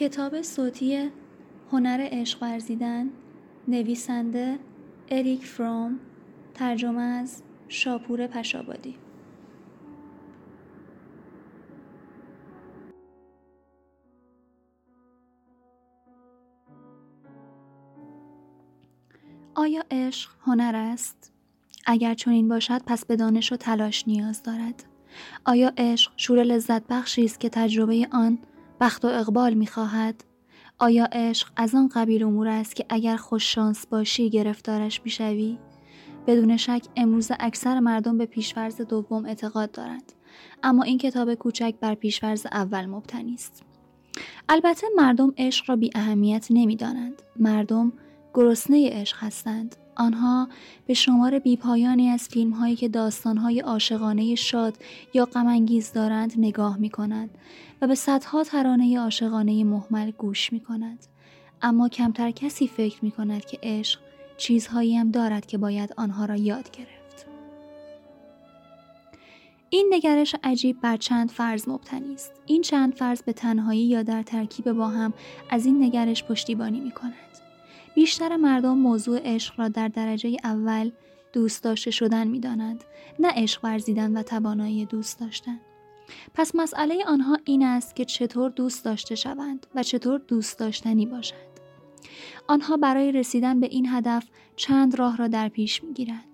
کتاب صوتی هنر عشق ورزیدن نویسنده اریک فروم ترجمه از شاپور پشابادی آیا عشق هنر است؟ اگر چنین باشد پس به دانش و تلاش نیاز دارد. آیا عشق شور لذت بخشی است که تجربه آن بخت و اقبال می خواهد؟ آیا عشق از آن قبیل امور است که اگر خوش شانس باشی گرفتارش می‌شوی؟ بدون شک امروز اکثر مردم به پیشورز دوم اعتقاد دارند اما این کتاب کوچک بر پیشورز اول مبتنی است البته مردم عشق را بی اهمیت نمی دانند. مردم گرسنه عشق هستند آنها به شمار بیپایانی از فیلم هایی که داستان های عاشقانه شاد یا غمانگیز دارند نگاه می کنند و به صدها ترانه عاشقانه محمل گوش می کنند. اما کمتر کسی فکر می کند که عشق چیزهایی هم دارد که باید آنها را یاد گرفت. این نگرش عجیب بر چند فرض مبتنی است. این چند فرض به تنهایی یا در ترکیب با هم از این نگرش پشتیبانی می کند. بیشتر مردم موضوع عشق را در درجه اول دوست داشته شدن می دانند نه عشق ورزیدن و توانایی دوست داشتن. پس مسئله آنها این است که چطور دوست داشته شوند و چطور دوست داشتنی باشند. آنها برای رسیدن به این هدف چند راه را در پیش می گیرند.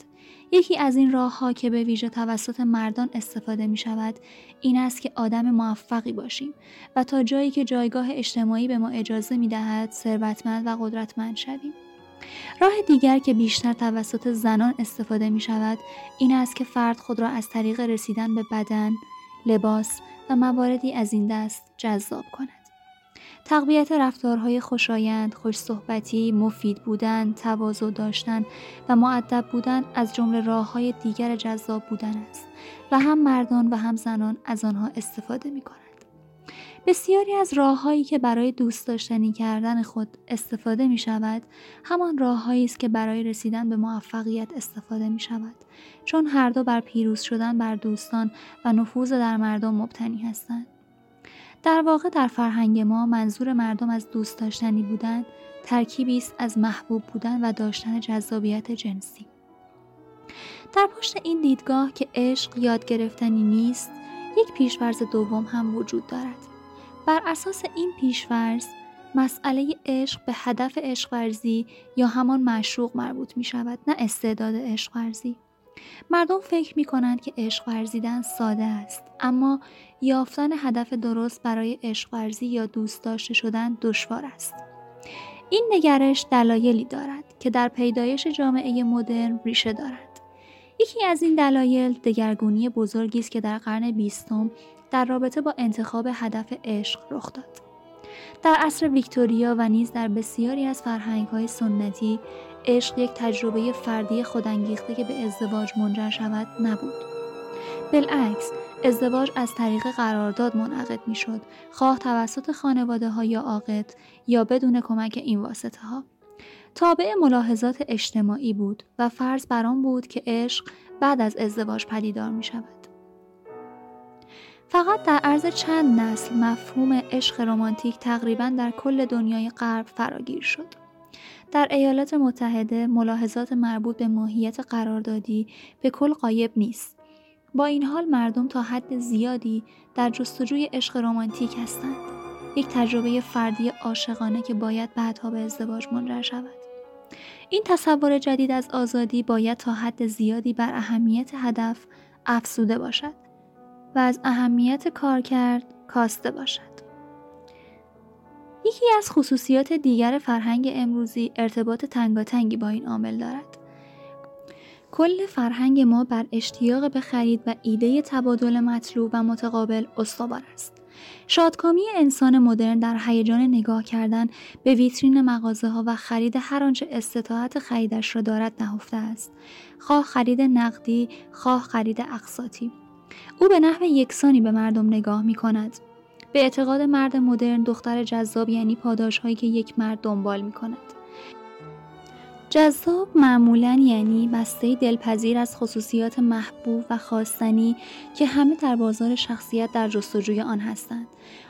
یکی از این راه ها که به ویژه توسط مردان استفاده می شود این است که آدم موفقی باشیم و تا جایی که جایگاه اجتماعی به ما اجازه می دهد ثروتمند و قدرتمند شویم. راه دیگر که بیشتر توسط زنان استفاده می شود این است که فرد خود را از طریق رسیدن به بدن، لباس و مواردی از این دست جذاب کند. تقویت رفتارهای خوشایند، خوش صحبتی، مفید بودن، تواضع داشتن و معدب بودن از جمله راه های دیگر جذاب بودن است و هم مردان و هم زنان از آنها استفاده می کنند. بسیاری از راههایی که برای دوست داشتنی کردن خود استفاده می شود همان راههایی است که برای رسیدن به موفقیت استفاده می شود چون هر دو بر پیروز شدن بر دوستان و نفوذ در مردم مبتنی هستند در واقع در فرهنگ ما منظور مردم از دوست داشتنی بودن ترکیبی است از محبوب بودن و داشتن جذابیت جنسی. در پشت این دیدگاه که عشق یاد گرفتنی نیست یک پیشورز دوم هم وجود دارد. بر اساس این پیشورز مسئله عشق به هدف عشق ورزی یا همان مشروق مربوط می شود نه استعداد عشق ورزی مردم فکر می کنند که عشق ورزیدن ساده است اما یافتن هدف درست برای عشق ورزی یا دوست داشته شدن دشوار است. این نگرش دلایلی دارد که در پیدایش جامعه مدرن ریشه دارد. یکی از این دلایل دگرگونی بزرگی است که در قرن بیستم در رابطه با انتخاب هدف عشق رخ داد. در عصر ویکتوریا و نیز در بسیاری از فرهنگ های سنتی عشق یک تجربه فردی خودانگیخته که به ازدواج منجر شود نبود. بالعکس ازدواج از طریق قرارداد منعقد می شد خواه توسط خانواده ها یا عاقد یا بدون کمک این واسطه ها. تابع ملاحظات اجتماعی بود و فرض بر آن بود که عشق بعد از ازدواج پدیدار می شود. فقط در عرض چند نسل مفهوم عشق رمانتیک تقریبا در کل دنیای غرب فراگیر شد. در ایالات متحده ملاحظات مربوط به ماهیت قراردادی به کل قایب نیست. با این حال مردم تا حد زیادی در جستجوی عشق رمانتیک هستند. یک تجربه فردی عاشقانه که باید بعدها به ازدواج منجر شود. این تصور جدید از آزادی باید تا حد زیادی بر اهمیت هدف افسوده باشد و از اهمیت کار کرد کاسته باشد. یکی از خصوصیات دیگر فرهنگ امروزی ارتباط تنگاتنگی با این عامل دارد. کل فرهنگ ما بر اشتیاق به خرید و ایده تبادل مطلوب و متقابل استوار است. شادکامی انسان مدرن در هیجان نگاه کردن به ویترین مغازه ها و خرید هر آنچه استطاعت خریدش را دارد نهفته است. خواه خرید نقدی، خواه خرید اقساطی. او به نحو یکسانی به مردم نگاه می کند. به اعتقاد مرد مدرن دختر جذاب یعنی پاداش هایی که یک مرد دنبال می کند. جذاب معمولا یعنی بسته دلپذیر از خصوصیات محبوب و خواستنی که همه در بازار شخصیت در جستجوی آن هستند.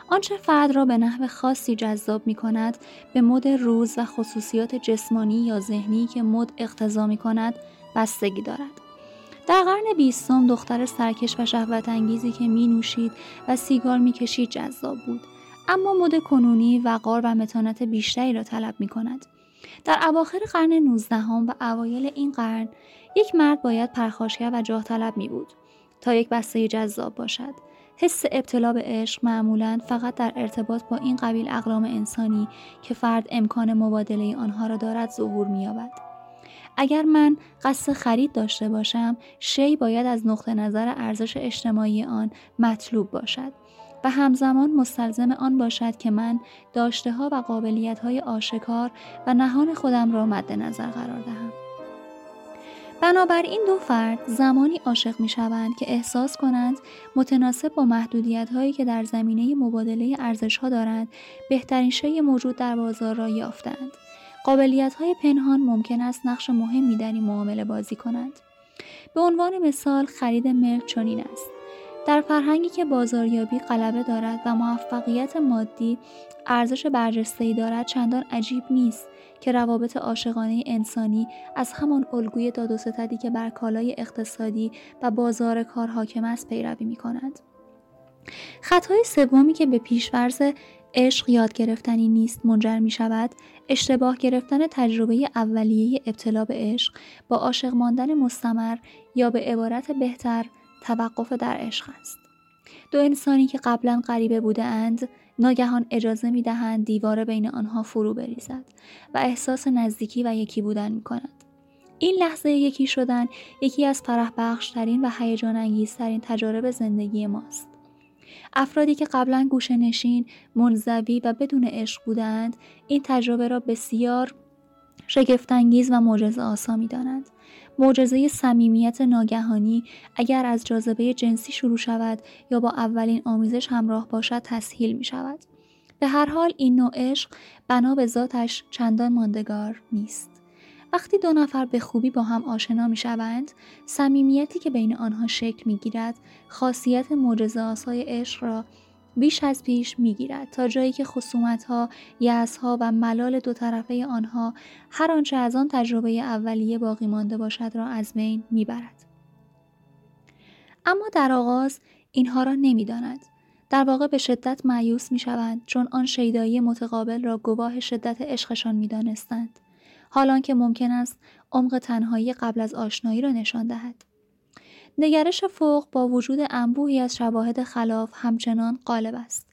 آنچه فرد را به نحو خاصی جذاب می کند به مد روز و خصوصیات جسمانی یا ذهنی که مد اقتضا می کند بستگی دارد. در قرن بیستم دختر سرکش و شهوت انگیزی که می نوشید و سیگار می کشید جذاب بود. اما مد کنونی وقار و متانت بیشتری را طلب می کند. در اواخر قرن 19 و اوایل این قرن یک مرد باید پرخاشگر و جاه طلب می بود تا یک بسته جذاب باشد. حس ابتلا به عشق معمولا فقط در ارتباط با این قبیل اقلام انسانی که فرد امکان مبادله آنها را دارد ظهور می‌یابد. اگر من قصد خرید داشته باشم شی باید از نقطه نظر ارزش اجتماعی آن مطلوب باشد و همزمان مستلزم آن باشد که من داشته ها و قابلیت های آشکار و نهان خودم را مد نظر قرار دهم. بنابراین دو فرد زمانی عاشق می شوند که احساس کنند متناسب با محدودیت هایی که در زمینه مبادله ارزش ها دارند بهترین شی موجود در بازار را یافتند. قابلیت های پنهان ممکن است نقش مهمی در این معامله بازی کنند. به عنوان مثال خرید ملک چنین است. در فرهنگی که بازاریابی غلبه دارد و موفقیت مادی ارزش برجسته‌ای دارد چندان عجیب نیست که روابط عاشقانه انسانی از همان الگوی داد و ستدی که بر کالای اقتصادی و بازار کار حاکم است پیروی می کند. خطای سومی که به پیشورز عشق یاد گرفتنی نیست منجر می شود اشتباه گرفتن تجربه اولیه ابتلا به عشق با عاشق ماندن مستمر یا به عبارت بهتر توقف در عشق است دو انسانی که قبلا غریبه بوده اند ناگهان اجازه می دهند دیوار بین آنها فرو بریزد و احساس نزدیکی و یکی بودن می کند. این لحظه یکی شدن یکی از فرح بخشترین و هیجان انگیزترین تجارب زندگی ماست. افرادی که قبلا گوشه نشین، منزوی و بدون عشق بودند این تجربه را بسیار شگفتانگیز و معجزه آسا می دانند. معجزه صمیمیت ناگهانی اگر از جاذبه جنسی شروع شود یا با اولین آمیزش همراه باشد تسهیل می شود. به هر حال این نوع عشق بنا به ذاتش چندان ماندگار نیست. وقتی دو نفر به خوبی با هم آشنا می شوند، صمیمیتی که بین آنها شکل می گیرد، خاصیت معجزه آسای عشق را بیش از پیش می‌گیرد تا جایی که خصومت ها، ها و ملال دو طرفه آنها هر آنچه از آن تجربه اولیه باقی مانده باشد را از بین می‌برد. اما در آغاز اینها را نمی‌داند. در واقع به شدت معیوس می شوند چون آن شیدایی متقابل را گواه شدت عشقشان می دانستند. حالان که ممکن است عمق تنهایی قبل از آشنایی را نشان دهد. نگرش فوق با وجود انبوهی از شواهد خلاف همچنان غالب است.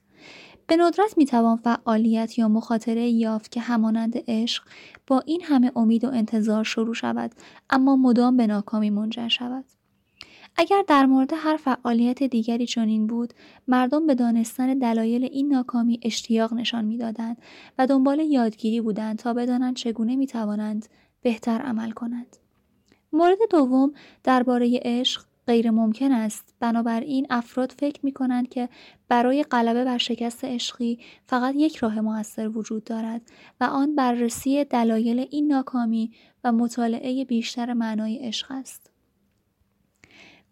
به ندرت می‌توان فعالیت یا مخاطره یافت که همانند عشق با این همه امید و انتظار شروع شود اما مدام به ناکامی منجر شود. اگر در مورد هر فعالیت دیگری چنین بود مردم به دانستن دلایل این ناکامی اشتیاق نشان می‌دادند و دنبال یادگیری بودند تا بدانند چگونه می‌توانند بهتر عمل کنند. مورد دوم درباره عشق غیر ممکن است. بنابراین افراد فکر می کنند که برای غلبه بر شکست عشقی فقط یک راه موثر وجود دارد و آن بررسی دلایل این ناکامی و مطالعه بیشتر معنای عشق است.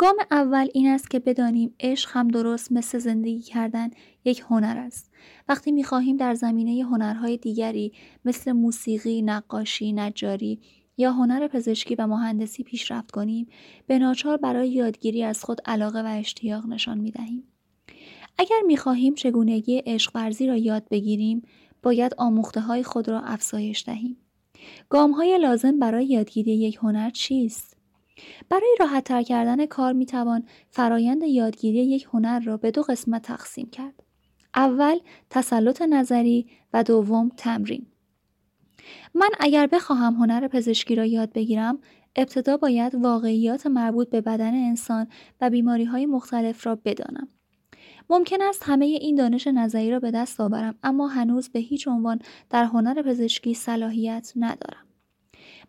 گام اول این است که بدانیم عشق هم درست مثل زندگی کردن یک هنر است. وقتی می‌خواهیم در زمینه هنرهای دیگری مثل موسیقی، نقاشی، نجاری یا هنر پزشکی و مهندسی پیشرفت کنیم به ناچار برای یادگیری از خود علاقه و اشتیاق نشان می دهیم. اگر می خواهیم چگونگی عشق ورزی را یاد بگیریم باید آموخته های خود را افزایش دهیم. گام های لازم برای یادگیری یک هنر چیست؟ برای راحت تر کردن کار می توان فرایند یادگیری یک هنر را به دو قسمت تقسیم کرد. اول تسلط نظری و دوم تمرین. من اگر بخواهم هنر پزشکی را یاد بگیرم ابتدا باید واقعیات مربوط به بدن انسان و بیماری های مختلف را بدانم. ممکن است همه این دانش نظری را به دست آورم اما هنوز به هیچ عنوان در هنر پزشکی صلاحیت ندارم.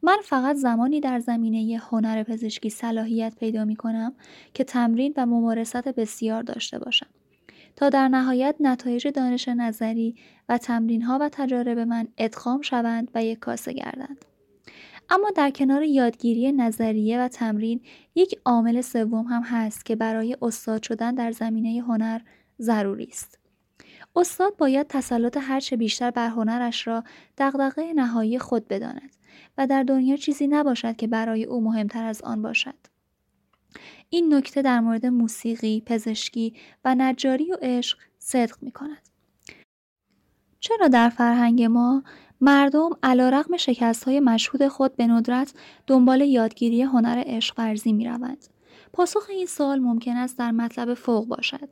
من فقط زمانی در زمینه هنر پزشکی صلاحیت پیدا می کنم که تمرین و ممارست بسیار داشته باشم. تا در نهایت نتایج دانش نظری و تمرین ها و تجارب من ادغام شوند و یک کاسه گردند. اما در کنار یادگیری نظریه و تمرین یک عامل سوم هم هست که برای استاد شدن در زمینه هنر ضروری است. استاد باید تسلط هرچه بیشتر بر هنرش را دغدغه نهایی خود بداند و در دنیا چیزی نباشد که برای او مهمتر از آن باشد. این نکته در مورد موسیقی، پزشکی و نجاری و عشق صدق می کند. چرا در فرهنگ ما مردم علا رقم شکست های مشهود خود به ندرت دنبال یادگیری هنر عشق ورزی می روند؟ پاسخ این سال ممکن است در مطلب فوق باشد.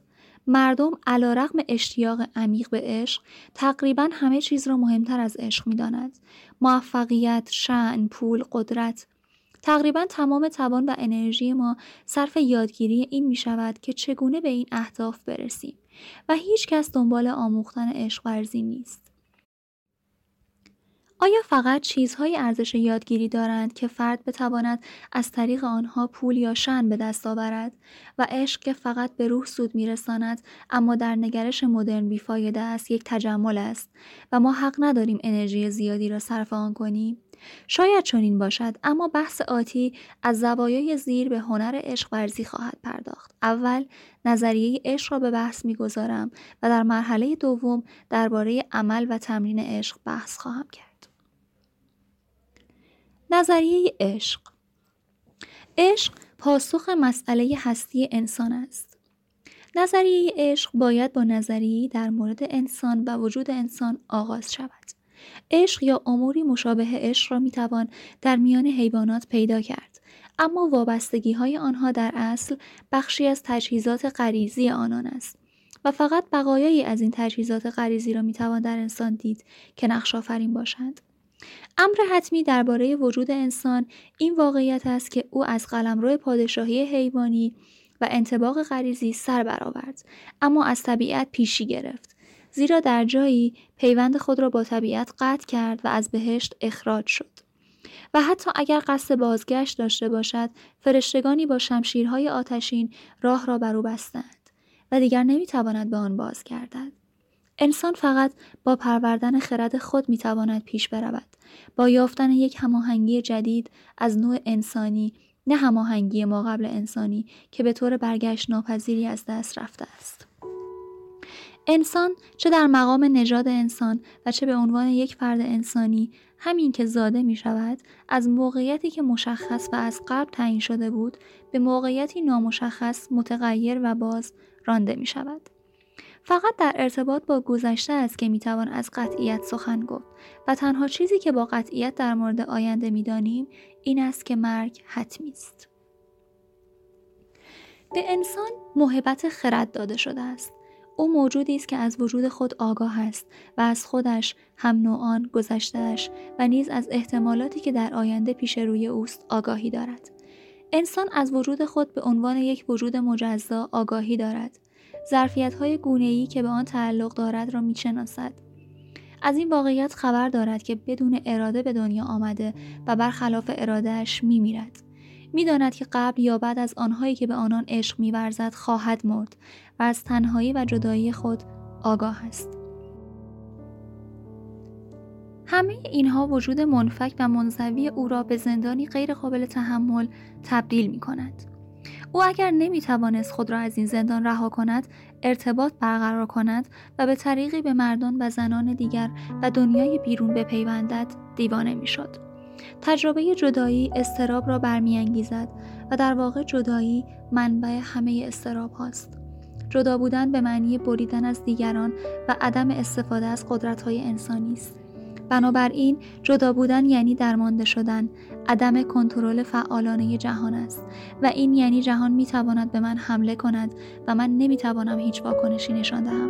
مردم علا رقم اشتیاق عمیق به عشق تقریبا همه چیز را مهمتر از عشق می داند. موفقیت، شعن، پول، قدرت، تقریبا تمام توان و انرژی ما صرف یادگیری این می شود که چگونه به این اهداف برسیم و هیچ کس دنبال آموختن عشق ورزی نیست. آیا فقط چیزهای ارزش یادگیری دارند که فرد بتواند از طریق آنها پول یا شن به دست آورد و عشق که فقط به روح سود میرساند اما در نگرش مدرن بیفایده است یک تجمل است و ما حق نداریم انرژی زیادی را صرف آن کنیم؟ شاید چنین باشد اما بحث آتی از زوایای زیر به هنر عشق ورزی خواهد پرداخت. اول نظریه عشق را به بحث می‌گذارم و در مرحله دوم درباره عمل و تمرین عشق بحث خواهم کرد. نظریه عشق عشق پاسخ مسئله هستی انسان است. نظریه عشق باید با نظریه در مورد انسان و وجود انسان آغاز شود. عشق یا اموری مشابه عشق را می‌توان در میان حیوانات پیدا کرد اما وابستگی های آنها در اصل بخشی از تجهیزات غریزی آنان است و فقط بقایایی از این تجهیزات غریزی را می‌توان در انسان دید که نقش آفرین باشند امر حتمی درباره وجود انسان این واقعیت است که او از قلمرو پادشاهی حیوانی و انتباق غریزی سر برآورد اما از طبیعت پیشی گرفت زیرا در جایی پیوند خود را با طبیعت قطع کرد و از بهشت اخراج شد. و حتی اگر قصد بازگشت داشته باشد فرشتگانی با شمشیرهای آتشین راه را بر او بستند و دیگر نمی‌تواند به آن باز گردد انسان فقط با پروردن خرد خود می‌تواند پیش برود با یافتن یک هماهنگی جدید از نوع انسانی نه هماهنگی ما قبل انسانی که به طور برگشت ناپذیری از دست رفته است انسان چه در مقام نژاد انسان و چه به عنوان یک فرد انسانی همین که زاده می شود از موقعیتی که مشخص و از قبل تعیین شده بود به موقعیتی نامشخص متغیر و باز رانده می شود. فقط در ارتباط با گذشته است که می‌توان از قطعیت سخن گفت و تنها چیزی که با قطعیت در مورد آینده می‌دانیم این است که مرگ حتمی است. به انسان محبت خرد داده شده است. او موجودی است که از وجود خود آگاه است و از خودش هم نوعان گذشتهش و نیز از احتمالاتی که در آینده پیش روی اوست آگاهی دارد. انسان از وجود خود به عنوان یک وجود مجزا آگاهی دارد. ظرفیت های گونه که به آن تعلق دارد را می‌شناسد. از این واقعیت خبر دارد که بدون اراده به دنیا آمده و برخلاف ارادهش می میرد. می‌داند که قبل یا بعد از آنهایی که به آنان عشق میورزد خواهد مرد و از تنهایی و جدایی خود آگاه است. همه اینها وجود منفک و منزوی او را به زندانی غیر قابل تحمل تبدیل می کند. او اگر نمی توانست خود را از این زندان رها کند ارتباط برقرار کند و به طریقی به مردان و زنان دیگر و دنیای بیرون بپیوندد دیوانه می‌شد. تجربه جدایی استراب را برمیانگیزد و در واقع جدایی منبع همه استراب هاست. جدا بودن به معنی بریدن از دیگران و عدم استفاده از قدرت های انسانی است. بنابراین جدا بودن یعنی درمانده شدن. عدم کنترل فعالانه جهان است. و این یعنی جهان می تواند به من حمله کند و من نمی توانم هیچ واکنشی نشان دهم.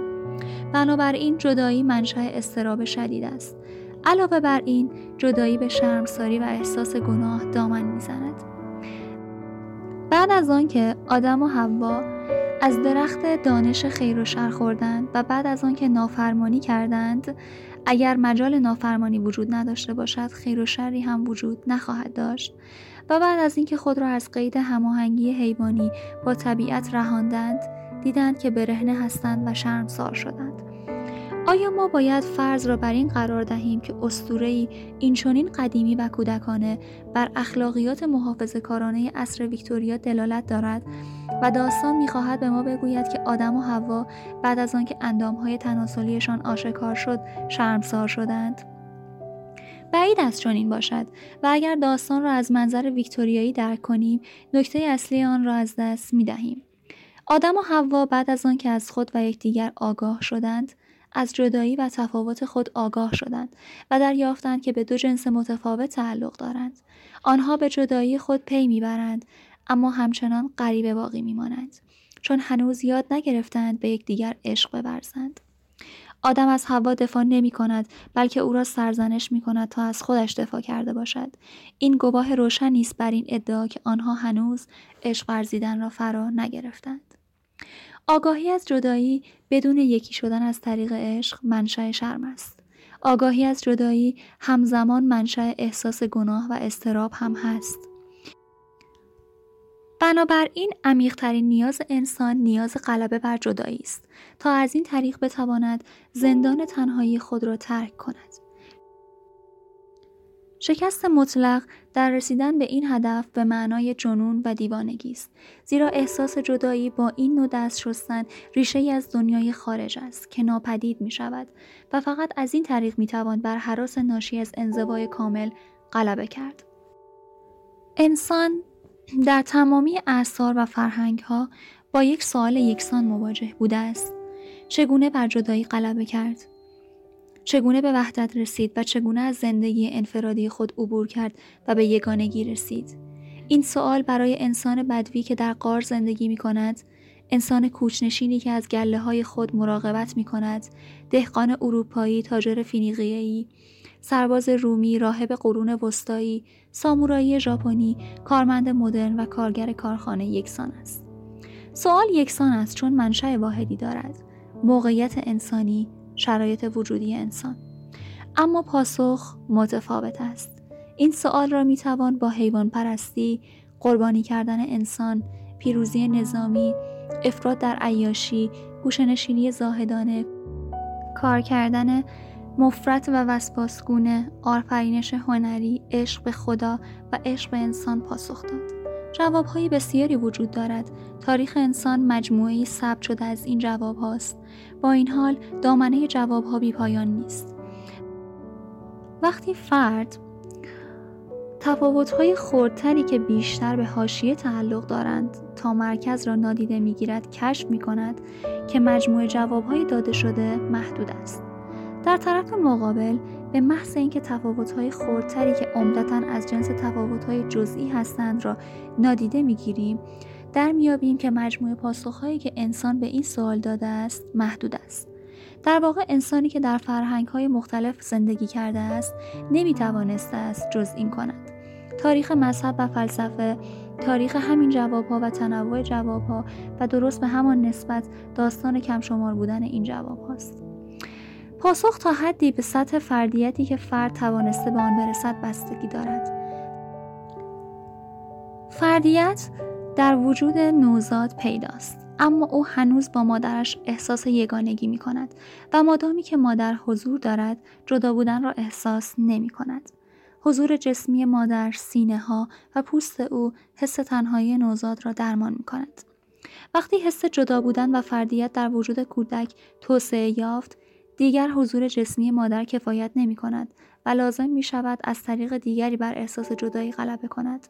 بنابراین جدایی منشأ استراب شدید است. علاوه بر این جدایی به شرمساری و احساس گناه دامن می‌زند. بعد از آنکه آدم و حوا از درخت دانش خیر و شر خوردند و بعد از آنکه نافرمانی کردند اگر مجال نافرمانی وجود نداشته باشد خیر و شری هم وجود نخواهد داشت. و بعد از اینکه خود را از قید هماهنگی حیوانی با طبیعت رهاندند دیدند که برهنه هستند و شرمسار شدند. آیا ما باید فرض را بر این قرار دهیم که اسطوره‌ای اینچنین قدیمی و کودکانه بر اخلاقیات محافظه کارانه عصر ویکتوریا دلالت دارد و داستان می‌خواهد به ما بگوید که آدم و حوا بعد از آنکه اندامهای تناسلیشان آشکار شد شرمسار شدند بعید است چنین باشد و اگر داستان را از منظر ویکتوریایی درک کنیم نکته اصلی آن را از دست می دهیم. آدم و حوا بعد از آنکه از خود و یکدیگر آگاه شدند از جدایی و تفاوت خود آگاه شدند و دریافتند که به دو جنس متفاوت تعلق دارند. آنها به جدایی خود پی می‌برند اما همچنان غریبه باقی میمانند چون هنوز یاد نگرفتند به یکدیگر عشق بورزند آدم از هوا دفاع نمی کند بلکه او را سرزنش می کند تا از خودش دفاع کرده باشد. این گواه روشنی است بر این ادعا که آنها هنوز عشق ورزیدن را فرا نگرفتند. آگاهی از جدایی بدون یکی شدن از طریق عشق منشأ شرم است. آگاهی از جدایی همزمان منشأ احساس گناه و استراب هم هست. بنابراین عمیقترین نیاز انسان نیاز غلبه بر جدایی است تا از این طریق بتواند زندان تنهایی خود را ترک کند. شکست مطلق در رسیدن به این هدف به معنای جنون و دیوانگی است زیرا احساس جدایی با این نوع دست شستن ریشه ای از دنیای خارج است که ناپدید می شود و فقط از این طریق می توان بر حراس ناشی از انزوای کامل غلبه کرد. انسان در تمامی اثار و فرهنگ ها با یک سوال یکسان مواجه بوده است. چگونه بر جدایی غلبه کرد؟ چگونه به وحدت رسید و چگونه از زندگی انفرادی خود عبور کرد و به یگانگی رسید؟ این سوال برای انسان بدوی که در قار زندگی می کند انسان کوچنشینی که از گله های خود مراقبت می کند دهقان اروپایی تاجر فینیقیه‌ای سرباز رومی راهب قرون وسطایی سامورایی ژاپنی کارمند مدرن و کارگر کارخانه یکسان است. سوال یکسان است چون منشأ واحدی دارد. موقعیت انسانی شرایط وجودی انسان. اما پاسخ متفاوت است. این سوال را می توان با حیوان پرستی قربانی کردن انسان پیروزی نظامی افراد در عیاشی گوشنشینی زاهدانه کار کردن مفرت و وسپاسگونه آرفرینش هنری عشق به خدا و عشق به انسان پاسخ داد. جوابهای بسیاری وجود دارد. تاریخ انسان مجموعه ثبت شده از این جواب هاست. با این حال دامنه جواب ها بی پایان نیست. وقتی فرد تفاوت‌های خردتری که بیشتر به حاشیه تعلق دارند تا مرکز را نادیده می‌گیرد کشف می کند که مجموع جوابهای داده شده محدود است. در طرف مقابل به محض اینکه تفاوت‌های خردتری که عمدتا از جنس تفاوت‌های جزئی هستند را نادیده می‌گیریم در میابیم که مجموع پاسخهایی که انسان به این سوال داده است محدود است در واقع انسانی که در فرهنگ‌های مختلف زندگی کرده است نمی‌توانسته است جز این کند تاریخ مذهب و فلسفه تاریخ همین جوابها و تنوع جوابها و درست به همان نسبت داستان کم شمار بودن این جواب هاست. پاسخ تا حدی به سطح فردیتی که فرد توانسته به آن برسد بستگی دارد. فردیت در وجود نوزاد پیداست اما او هنوز با مادرش احساس یگانگی می کند و مادامی که مادر حضور دارد جدا بودن را احساس نمی کند. حضور جسمی مادر، سینه ها و پوست او حس تنهایی نوزاد را درمان می کند. وقتی حس جدا بودن و فردیت در وجود کودک توسعه یافت، دیگر حضور جسمی مادر کفایت نمی کند و لازم می شود از طریق دیگری بر احساس جدایی غلبه کند.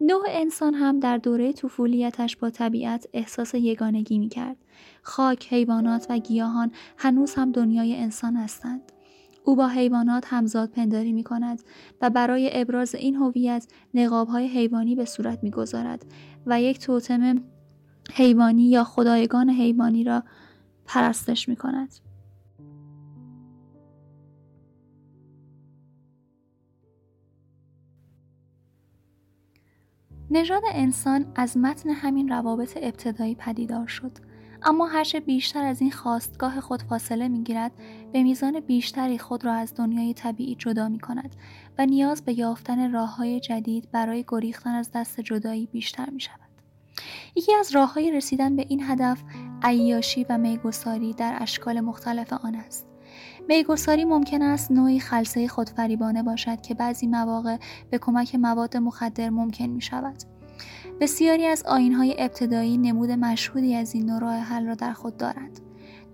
نوع انسان هم در دوره طفولیتش با طبیعت احساس یگانگی می کرد. خاک، حیوانات و گیاهان هنوز هم دنیای انسان هستند. او با حیوانات همزاد پنداری می کند و برای ابراز این هویت نقاب های حیوانی به صورت می گذارد و یک توتم حیوانی یا خدایگان حیوانی را پرستش می کند. نژاد انسان از متن همین روابط ابتدایی پدیدار شد اما هرچه بیشتر از این خواستگاه خود فاصله می گیرد به میزان بیشتری خود را از دنیای طبیعی جدا می کند و نیاز به یافتن راه های جدید برای گریختن از دست جدایی بیشتر می شود. یکی از راه های رسیدن به این هدف عیاشی و میگساری در اشکال مختلف آن است. میگساری ممکن است نوعی خلصه خودفریبانه باشد که بعضی مواقع به کمک مواد مخدر ممکن می شود. بسیاری از آینهای ابتدایی نمود مشهودی از این نوع راه حل را در خود دارند.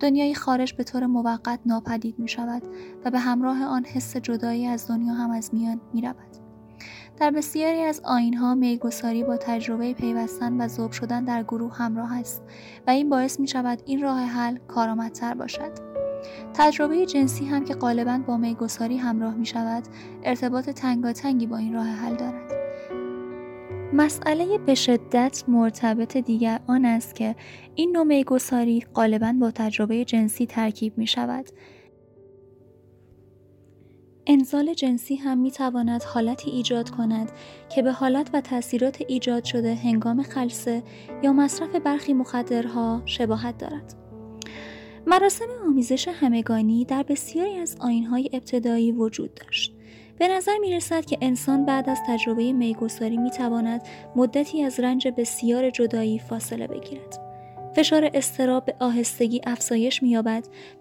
دنیای خارج به طور موقت ناپدید می شود و به همراه آن حس جدایی از دنیا هم از میان می رود. در بسیاری از آینها میگساری با تجربه پیوستن و ذوب شدن در گروه همراه است و این باعث می شود این راه حل کارآمدتر باشد. تجربه جنسی هم که غالبا با میگساری همراه می شود ارتباط تنگاتنگی با این راه حل دارد. مسئله به شدت مرتبط دیگر آن است که این نوع میگساری غالبا با تجربه جنسی ترکیب می شود انزال جنسی هم می تواند حالتی ایجاد کند که به حالت و تاثیرات ایجاد شده هنگام خلصه یا مصرف برخی مخدرها شباهت دارد. مراسم آمیزش همگانی در بسیاری از آینهای ابتدایی وجود داشت. به نظر می رسد که انسان بعد از تجربه میگساری می تواند مدتی از رنج بسیار جدایی فاصله بگیرد. فشار استراب به آهستگی افزایش می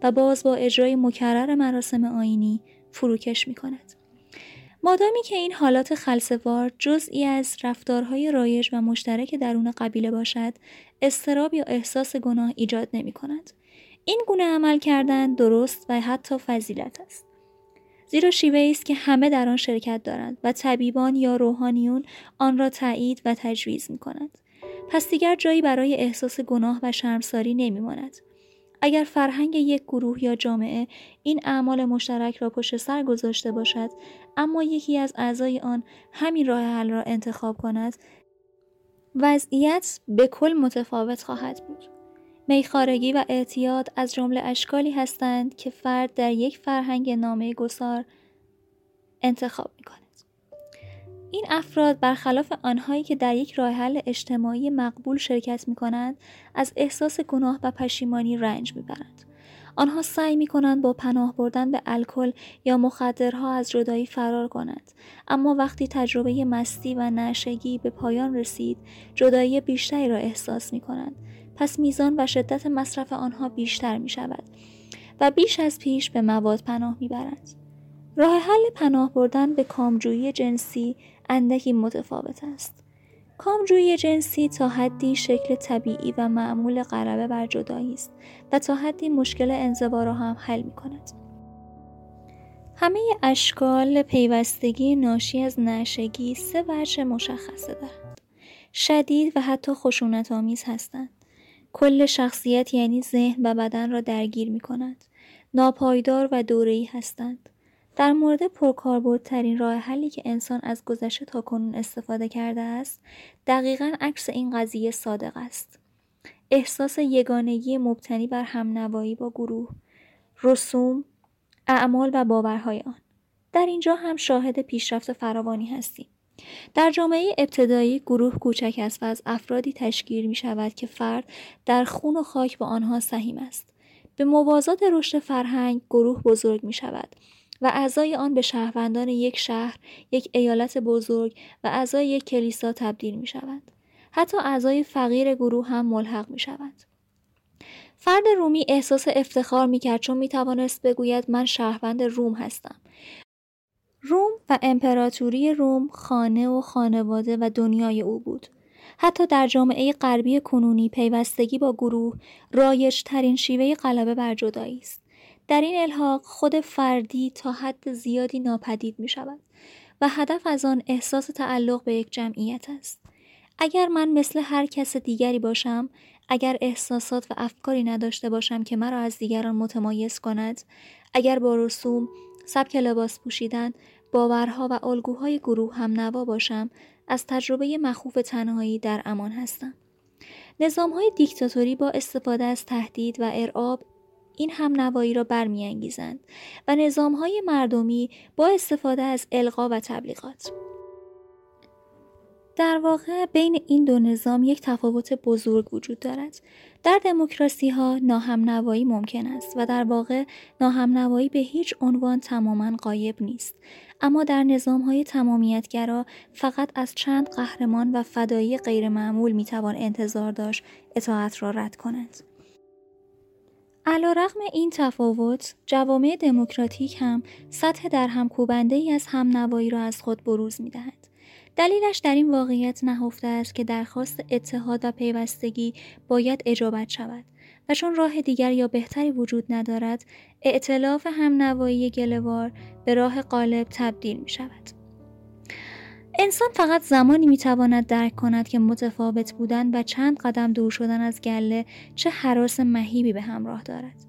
و باز با اجرای مکرر مراسم آینی فروکش می کند. مادامی که این حالات خلصوار جزئی از رفتارهای رایج و مشترک درون قبیله باشد استراب یا احساس گناه ایجاد نمی کند. این گونه عمل کردن درست و حتی فضیلت است. زیرا شیوه است که همه در آن شرکت دارند و طبیبان یا روحانیون آن را تایید و تجویز می کنند. پس دیگر جایی برای احساس گناه و شرمساری نمی ماند. اگر فرهنگ یک گروه یا جامعه این اعمال مشترک را پشت سر گذاشته باشد اما یکی از اعضای آن همین راه حل را انتخاب کند وضعیت به کل متفاوت خواهد بود میخارگی و اعتیاد از جمله اشکالی هستند که فرد در یک فرهنگ نامه گسار انتخاب می کند. این افراد برخلاف آنهایی که در یک راه حل اجتماعی مقبول شرکت می کنند از احساس گناه و پشیمانی رنج می برند. آنها سعی می کنند با پناه بردن به الکل یا مخدرها از جدایی فرار کنند اما وقتی تجربه مستی و نشگی به پایان رسید جدایی بیشتری را احساس می کنند پس میزان و شدت مصرف آنها بیشتر می شود و بیش از پیش به مواد پناه می برند. راه حل پناه بردن به کامجویی جنسی اندکی متفاوت است. کامجویی جنسی تا حدی شکل طبیعی و معمول غربه بر جدایی است و تا حدی مشکل انزوا را هم حل می کند. همه اشکال پیوستگی ناشی از نشگی سه وجه مشخصه دارند. شدید و حتی خشونت آمیز هستند. کل شخصیت یعنی ذهن و بدن را درگیر می کند. ناپایدار و دوره‌ای هستند. در مورد پرکاربردترین راه حلی که انسان از گذشته تا کنون استفاده کرده است دقیقا عکس این قضیه صادق است احساس یگانگی مبتنی بر همنوایی با گروه رسوم اعمال و باورهای آن در اینجا هم شاهد پیشرفت فراوانی هستیم در جامعه ابتدایی گروه کوچک است و از افرادی تشکیل می شود که فرد در خون و خاک با آنها سهیم است به موازات رشد فرهنگ گروه بزرگ می شود و اعضای آن به شهروندان یک شهر، یک ایالت بزرگ و اعضای یک کلیسا تبدیل می شود. حتی اعضای فقیر گروه هم ملحق می شود. فرد رومی احساس افتخار می کرد چون می توانست بگوید من شهروند روم هستم. روم و امپراتوری روم خانه و خانواده و دنیای او بود. حتی در جامعه غربی کنونی پیوستگی با گروه رایج ترین شیوه غلبه بر جدایی است. در این الحاق خود فردی تا حد زیادی ناپدید می شود و هدف از آن احساس تعلق به یک جمعیت است. اگر من مثل هر کس دیگری باشم، اگر احساسات و افکاری نداشته باشم که مرا از دیگران متمایز کند، اگر با رسوم، سبک لباس پوشیدن، باورها و الگوهای گروه هم نوا باشم، از تجربه مخوف تنهایی در امان هستم. نظام های دیکتاتوری با استفاده از تهدید و ارعاب این هم نوایی را برمیانگیزند و های مردمی با استفاده از القا و تبلیغات در واقع بین این دو نظام یک تفاوت بزرگ وجود دارد. در دموکراسی ها ناهم نوایی ممکن است و در واقع ناهم نوایی به هیچ عنوان تماما قایب نیست. اما در نظام های تمامیتگرا فقط از چند قهرمان و فدایی غیرمعمول می‌توان انتظار داشت اطاعت را رد کنند. علا رغم این تفاوت، جوامع دموکراتیک هم سطح در همکوبنده ای از هم نوایی را از خود بروز می دهد. دلیلش در این واقعیت نهفته است که درخواست اتحاد و پیوستگی باید اجابت شود و چون راه دیگر یا بهتری وجود ندارد اعتلاف هم نوایی گلوار به راه قالب تبدیل می شود. انسان فقط زمانی می‌تواند درک کند که متفاوت بودن و چند قدم دور شدن از گله چه حراس مهیبی به همراه دارد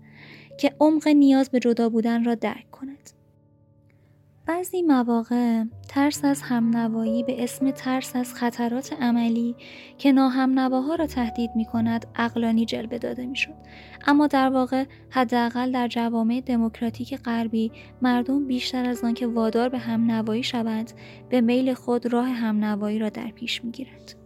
که عمق نیاز به جدا بودن را درک کند. بعضی مواقع ترس از همنوایی به اسم ترس از خطرات عملی که ناهمنواها را تهدید می کند اقلانی جلوه داده می شد. اما در واقع حداقل در جوامع دموکراتیک غربی مردم بیشتر از آنکه وادار به همنوایی شوند به میل خود راه همنوایی را در پیش می گیرند.